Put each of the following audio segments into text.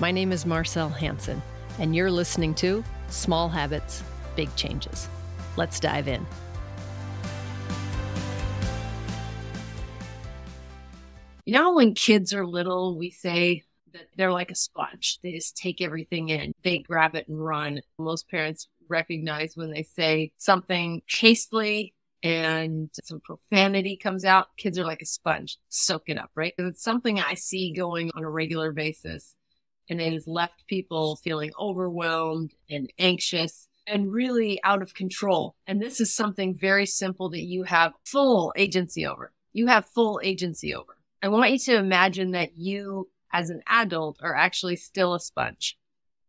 My name is Marcell Hanson, and you're listening to Small Habits, Big Changes. Let's dive in. You know, when kids are little, we say that they're like a sponge. They just take everything in, they grab it and run. Most parents recognize when they say something hastily and some profanity comes out, kids are like a sponge, soak it up, right? It's something I see going on a regular basis. And it has left people feeling overwhelmed and anxious and really out of control. And this is something very simple that you have full agency over. You have full agency over. I want you to imagine that you as an adult are actually still a sponge.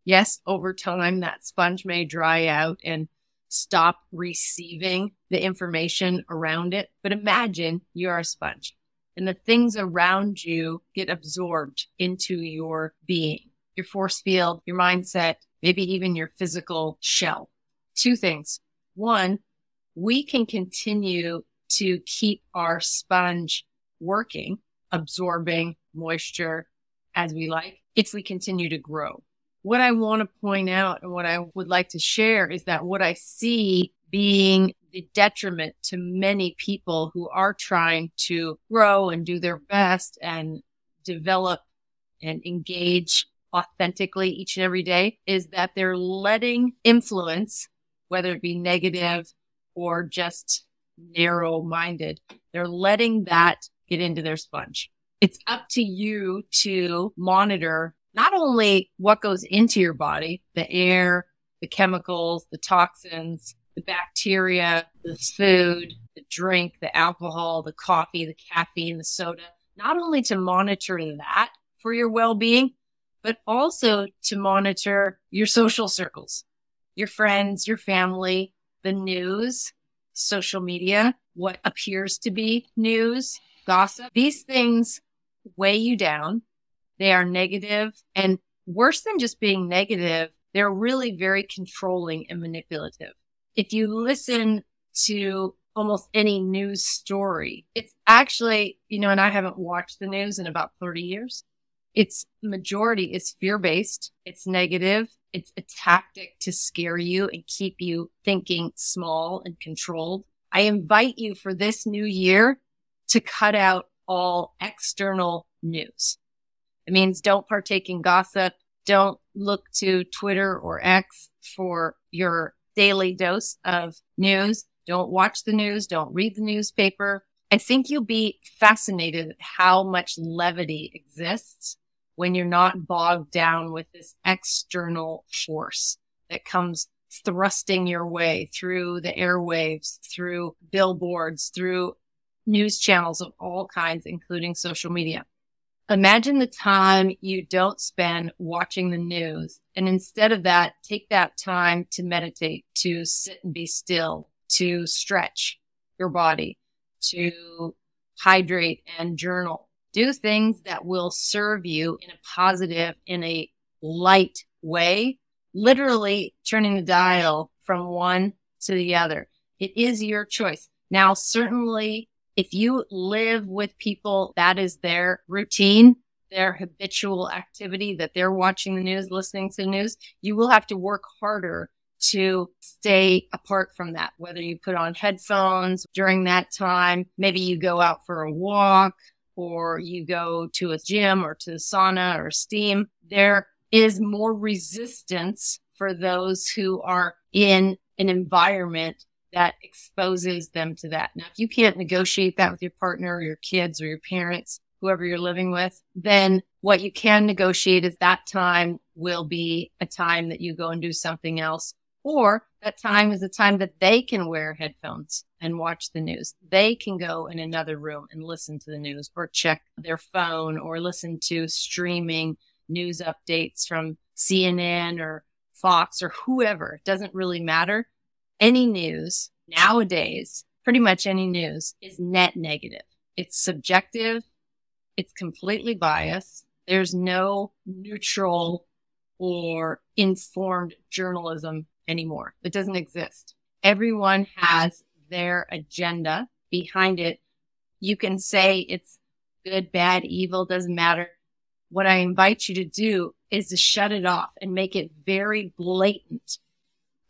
Yes, over time that sponge may dry out and stop receiving the information around it. But imagine you're a sponge and the things around you get absorbed into your being, your force field, your mindset, maybe even your physical shell. Two things. One, we can continue to keep our sponge working, absorbing moisture as we like if we continue to grow. What I want to point out and what I would like to share is that what I see being the detriment to many people who are trying to grow and do their best and develop and engage authentically each and every day is that they're letting influence, whether it be negative or just narrow minded, they're letting that get into their sponge. It's up to you to monitor not only what goes into your body, the air, the chemicals, the toxins, the bacteria, the food, the drink, the alcohol, the coffee, the caffeine, the soda, not only to monitor that for your well-being, but also to monitor your social circles, your friends, your family, the news, social media, what appears to be news, gossip. These things weigh you down. They are negative and worse than just being negative, they're really very controlling and manipulative. If you listen to almost any news story, it's actually, you know, and I haven't watched the news in about 30 years. It's majority is fear based. It's negative. It's a tactic to scare you and keep you thinking small and controlled. I invite you for this new year to cut out all external news. It means don't partake in gossip. Don't look to Twitter or X for your daily dose of news. Don't watch the news. Don't read the newspaper. I think you'll be fascinated at how much levity exists when you're not bogged down with this external force that comes thrusting your way through the airwaves, through billboards, through news channels of all kinds, including social media. Imagine the time you don't spend watching the news. And instead of that, take that time to meditate, to sit and be still, to stretch your body, to hydrate and journal. Do things that will serve you in a positive, in a light way, literally turning the dial from one to the other. It is your choice. Now, certainly if you live with people, that is their routine, their habitual activity that they're watching the news, listening to the news, you will have to work harder to stay apart from that. Whether you put on headphones during that time, maybe you go out for a walk or you go to a gym or to sauna or steam. There is more resistance for those who are in an environment that exposes them to that. Now, if you can't negotiate that with your partner or your kids or your parents, whoever you're living with, then what you can negotiate is that time will be a time that you go and do something else. Or that time is a time that they can wear headphones and watch the news. They can go in another room and listen to the news or check their phone or listen to streaming news updates from CNN or Fox or whoever. It doesn't really matter any news nowadays, pretty much any news is net negative. It's subjective. It's completely biased. There's no neutral or informed journalism anymore. It doesn't exist. Everyone has their agenda behind it. You can say it's good, bad, evil, doesn't matter. what I invite you to do is to shut it off and make it very blatant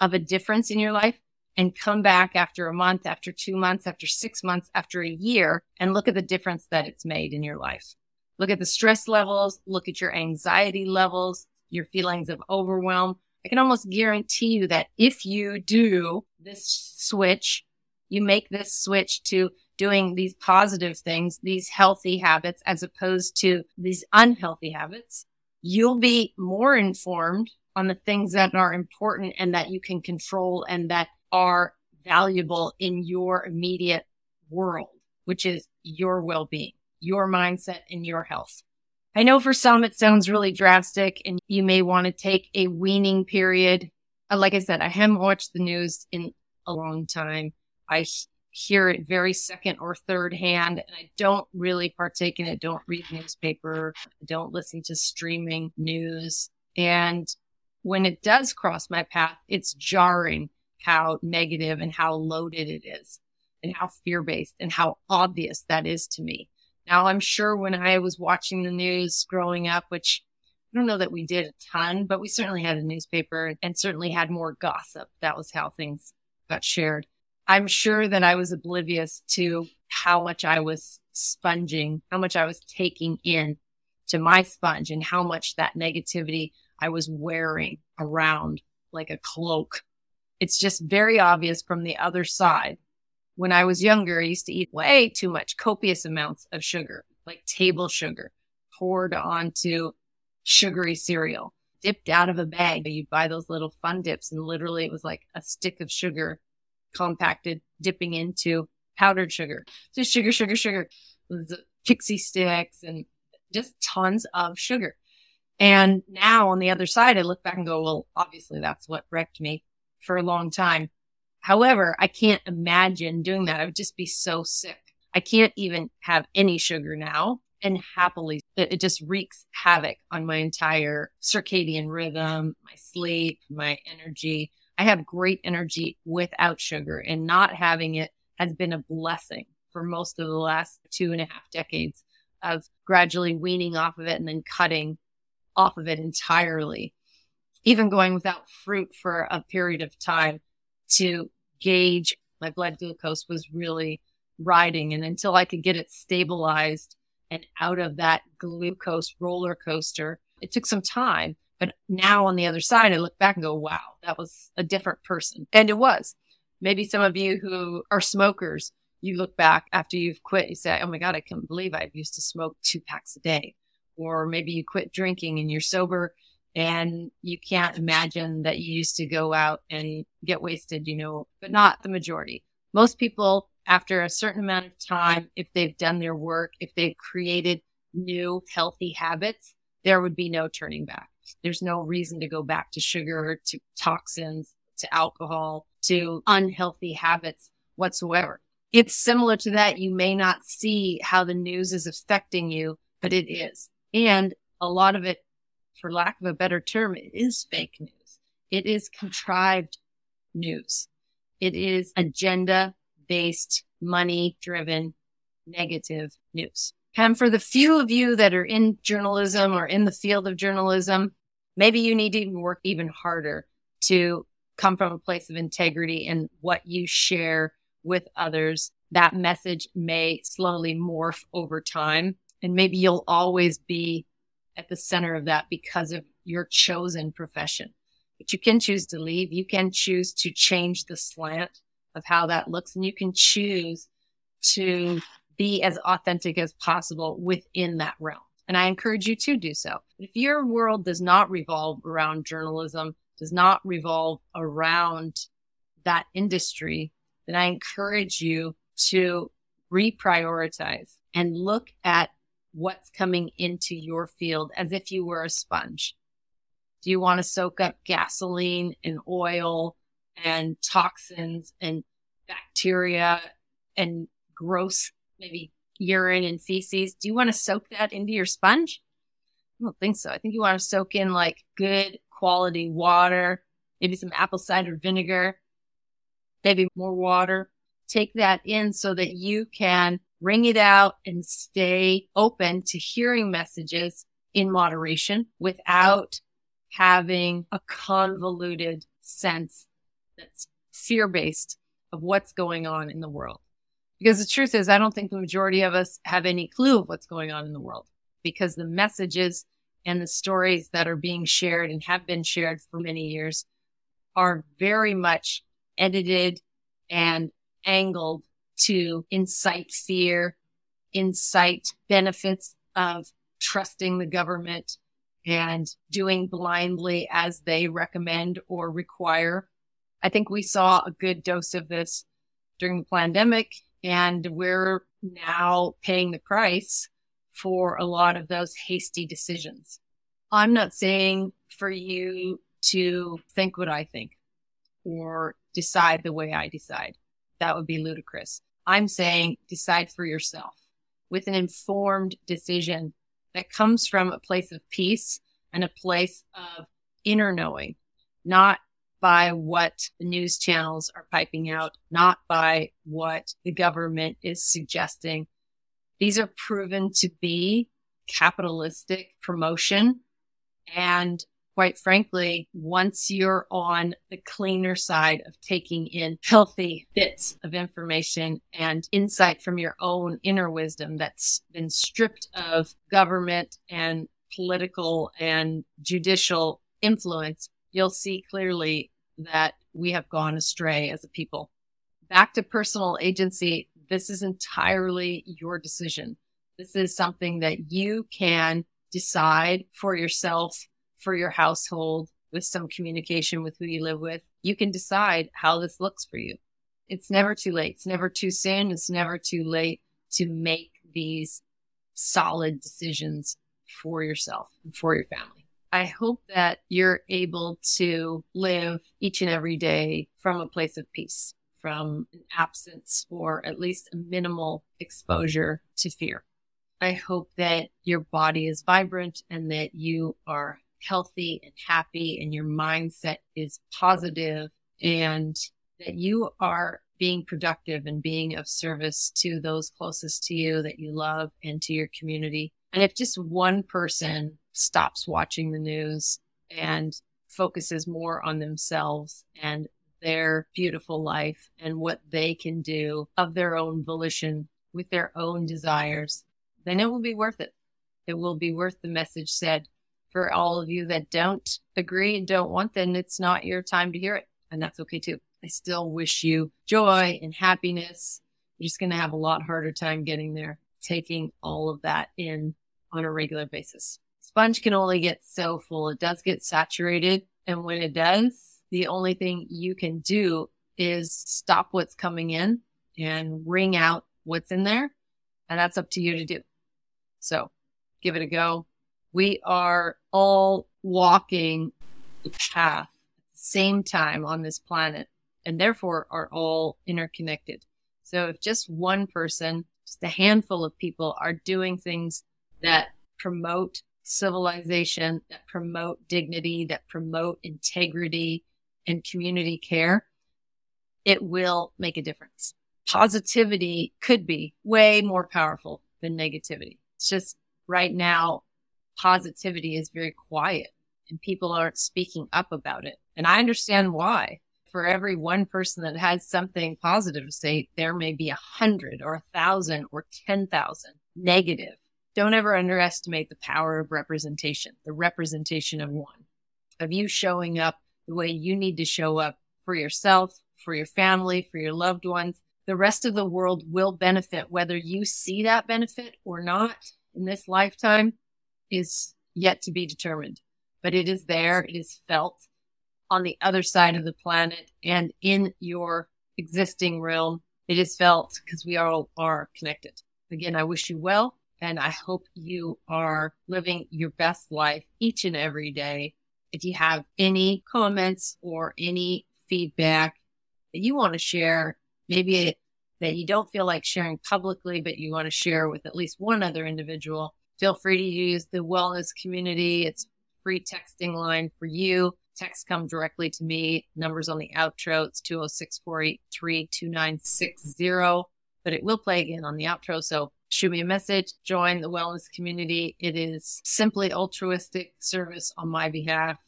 of a difference in your life and come back after a month, after two months, after six months, after a year and look at the difference that it's made in your life. Look at the stress levels, look at your anxiety levels, your feelings of overwhelm. I can almost guarantee you that if you do this switch, you make this switch to doing these positive things, these healthy habits, as opposed to these unhealthy habits, you'll be more informed on the things that are important and that you can control and that are valuable in your immediate world, which is your well being, your mindset, and your health. I know for some it sounds really drastic and you may want to take a weaning period. Uh, like I said, I haven't watched the news in a long time. I hear it very second or third hand and I don't really partake in it. Don't read newspaper. Don't listen to streaming news. And when it does cross my path, it's jarring how negative and how loaded it is and how fear based and how obvious that is to me. Now, I'm sure when I was watching the news growing up, which I don't know that we did a ton, but we certainly had a newspaper and certainly had more gossip. That was how things got shared. I'm sure that I was oblivious to how much I was sponging, how much I was taking in to my sponge and how much that negativity I was wearing around like a cloak. It's just very obvious from the other side when I was younger, I used to eat way too much, copious amounts of sugar, like table sugar poured onto sugary cereal, dipped out of a bag. You'd buy those little fun dips and literally it was like a stick of sugar compacted, dipping into powdered sugar. Just sugar, sugar, sugar, uh, Pixy Stix and just tons of sugar. And now on the other side, I look back and go, well, obviously that's what wrecked me for a long time. However, I can't imagine doing that. I would just be so sick. I can't even have any sugar now and happily it, just wreaks havoc on my entire circadian rhythm, my sleep, my energy. I have great energy without sugar and not having it has been a blessing for most of the last two and a half decades of gradually weaning off of it and then cutting off of it entirely. Even going without fruit for a period of time to gauge my blood glucose was really riding. And until I could get it stabilized and out of that glucose roller coaster, it took some time. But now on the other side, I look back and go, wow, that was a different person. And it was. Maybe some of you who are smokers, you look back after you've quit, you say, oh my God, I can't believe I used to smoke two packs a day. Or maybe you quit drinking and you're sober and you can't imagine that you used to go out and get wasted, you know, but not the majority. Most people, after a certain amount of time, if they've done their work, if they've created new healthy habits, there would be no turning back. There's no reason to go back to sugar, to toxins, to alcohol, to unhealthy habits whatsoever. It's similar to that. You may not see how the news is affecting you, but it is. And a lot of it for lack of a better term, it is fake news. It is contrived news. It is agenda based, money driven, negative news. And for the few of you that are in journalism or in the field of journalism, maybe you need to work even harder to come from a place of integrity and what you share with others. That message may slowly morph over time. And maybe you'll always be at the center of that because of your chosen profession. But you can choose to leave. You can choose to change the slant of how that looks and you can choose to be as authentic as possible within that realm. And I encourage you to do so. If your world does not revolve around journalism, does not revolve around that industry, then I encourage you to reprioritize and look at what's coming into your field as if you were a sponge. Do you want to soak up gasoline and oil and toxins and bacteria and gross, maybe urine and feces? Do you want to soak that into your sponge? I don't think so. I think you want to soak in like good quality water, maybe some apple cider vinegar, maybe more water. Take that in so that you can Wring it out and stay open to hearing messages in moderation without having a convoluted sense that's fear based of what's going on in the world. Because the truth is, I don't think the majority of us have any clue of what's going on in the world because the messages and the stories that are being shared and have been shared for many years are very much edited and angled to incite fear, incite benefits of trusting the government and doing blindly as they recommend or require. I think we saw a good dose of this during the pandemic and we're now paying the price for a lot of those hasty decisions. I'm not saying for you to think what I think or decide the way I decide. That would be ludicrous. I'm saying decide for yourself with an informed decision that comes from a place of peace and a place of inner knowing, not by what the news channels are piping out, not by what the government is suggesting. These are proven to be capitalistic promotion and quite frankly, once you're on the cleaner side of taking in healthy bits of information and insight from your own inner wisdom that's been stripped of government and political and judicial influence, you'll see clearly that we have gone astray as a people. Back to personal agency, this is entirely your decision. This is something that you can decide for yourself for your household with some communication with who you live with, you can decide how this looks for you. It's never too late. It's never too soon. It's never too late to make these solid decisions for yourself and for your family. I hope that you're able to live each and every day from a place of peace, from an absence or at least a minimal exposure to fear. I hope that your body is vibrant and that you are healthy and happy and your mindset is positive and that you are being productive and being of service to those closest to you that you love and to your community. And if just one person stops watching the news and focuses more on themselves and their beautiful life and what they can do of their own volition with their own desires, then it will be worth it. It will be worth the message said for all of you that don't agree and don't want, then it's not your time to hear it. And that's okay too. I still wish you joy and happiness. You're just going to have a lot harder time getting there, taking all of that in on a regular basis. Sponge can only get so full. It does get saturated. And when it does, the only thing you can do is stop what's coming in and wring out what's in there. And that's up to you to do. So give it a go we are all walking the path at the same time on this planet and therefore are all interconnected. So if just one person, just a handful of people are doing things that promote civilization, that promote dignity, that promote integrity and community care, it will make a difference. Positivity could be way more powerful than negativity. It's just right now positivity is very quiet and people aren't speaking up about it. And I understand why. For every one person that has something positive to say, there may be a hundred or a thousand or 10,000 negative. Don't ever underestimate the power of representation, the representation of one, of you showing up the way you need to show up for yourself, for your family, for your loved ones. The rest of the world will benefit, whether you see that benefit or not in this lifetime is yet to be determined, but it is there. It is felt on the other side of the planet and in your existing realm. It is felt because we all are connected. Again, I wish you well and I hope you are living your best life each and every day. If you have any comments or any feedback that you want to share, maybe that you don't feel like sharing publicly, but you want to share with at least one other individual, Feel free to use the wellness community. It's free texting line for you. Text come directly to me. Numbers on the outro. It's 206 483 2960. But it will play again on the outro. So shoot me a message, join the wellness community. It is simply altruistic service on my behalf.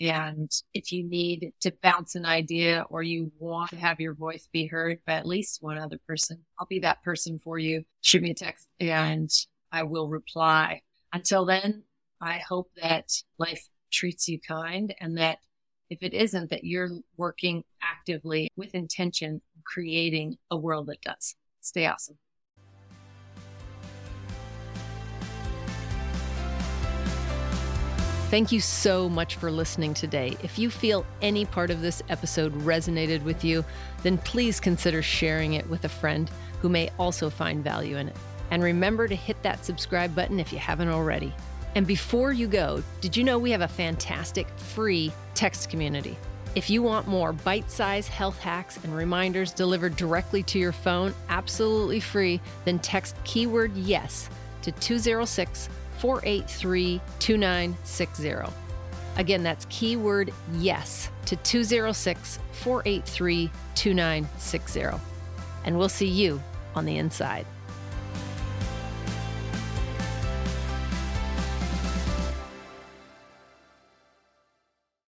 And if you need to bounce an idea or you want to have your voice be heard by at least one other person, I'll be that person for you. Shoot me a text and I will reply. Until then, I hope that life treats you kind and that if it isn't, that you're working actively with intention, creating a world that does. Stay awesome. Thank you so much for listening today. If you feel any part of this episode resonated with you, then please consider sharing it with a friend who may also find value in it. And remember to hit that subscribe button if you haven't already. And before you go, did you know we have a fantastic free text community? If you want more bite sized health hacks and reminders delivered directly to your phone, absolutely free, then text keyword yes to 206 483 2960. Again, that's keyword yes to 206 483 2960. And we'll see you on the inside.